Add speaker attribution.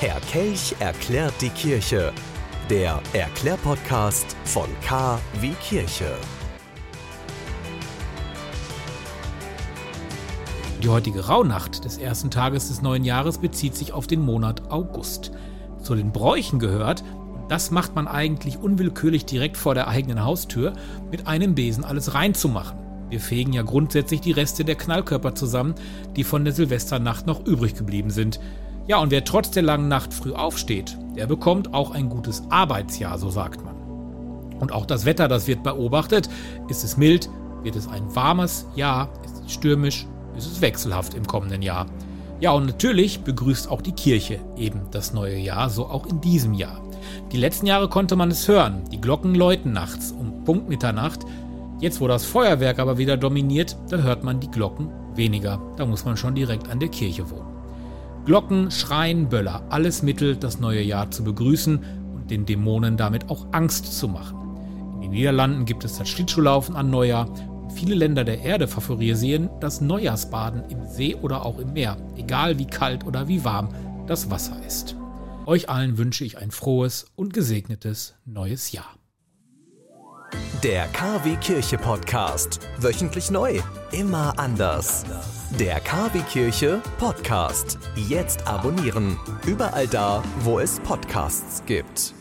Speaker 1: Kelch erklärt die Kirche. Der Erklärpodcast von K wie Kirche.
Speaker 2: Die heutige Rauhnacht des ersten Tages des neuen Jahres bezieht sich auf den Monat August. Zu den Bräuchen gehört, das macht man eigentlich unwillkürlich direkt vor der eigenen Haustür, mit einem Besen alles reinzumachen. Wir fegen ja grundsätzlich die Reste der Knallkörper zusammen, die von der Silvesternacht noch übrig geblieben sind. Ja, und wer trotz der langen Nacht früh aufsteht, der bekommt auch ein gutes Arbeitsjahr, so sagt man. Und auch das Wetter, das wird beobachtet. Ist es mild, wird es ein warmes Jahr, ist es stürmisch, ist es wechselhaft im kommenden Jahr. Ja, und natürlich begrüßt auch die Kirche eben das neue Jahr, so auch in diesem Jahr. Die letzten Jahre konnte man es hören, die Glocken läuten nachts um Punkt Mitternacht. Jetzt, wo das Feuerwerk aber wieder dominiert, da hört man die Glocken weniger. Da muss man schon direkt an der Kirche wohnen. Glocken, Schreien, Böller, alles Mittel, das neue Jahr zu begrüßen und den Dämonen damit auch Angst zu machen. In den Niederlanden gibt es das Schlittschuhlaufen an Neujahr. Viele Länder der Erde favorisieren das Neujahrsbaden im See oder auch im Meer, egal wie kalt oder wie warm das Wasser ist. Euch allen wünsche ich ein frohes und gesegnetes neues Jahr.
Speaker 1: Der KW Kirche Podcast. Wöchentlich neu. Immer anders. Der KW Kirche Podcast. Jetzt abonnieren. Überall da, wo es Podcasts gibt.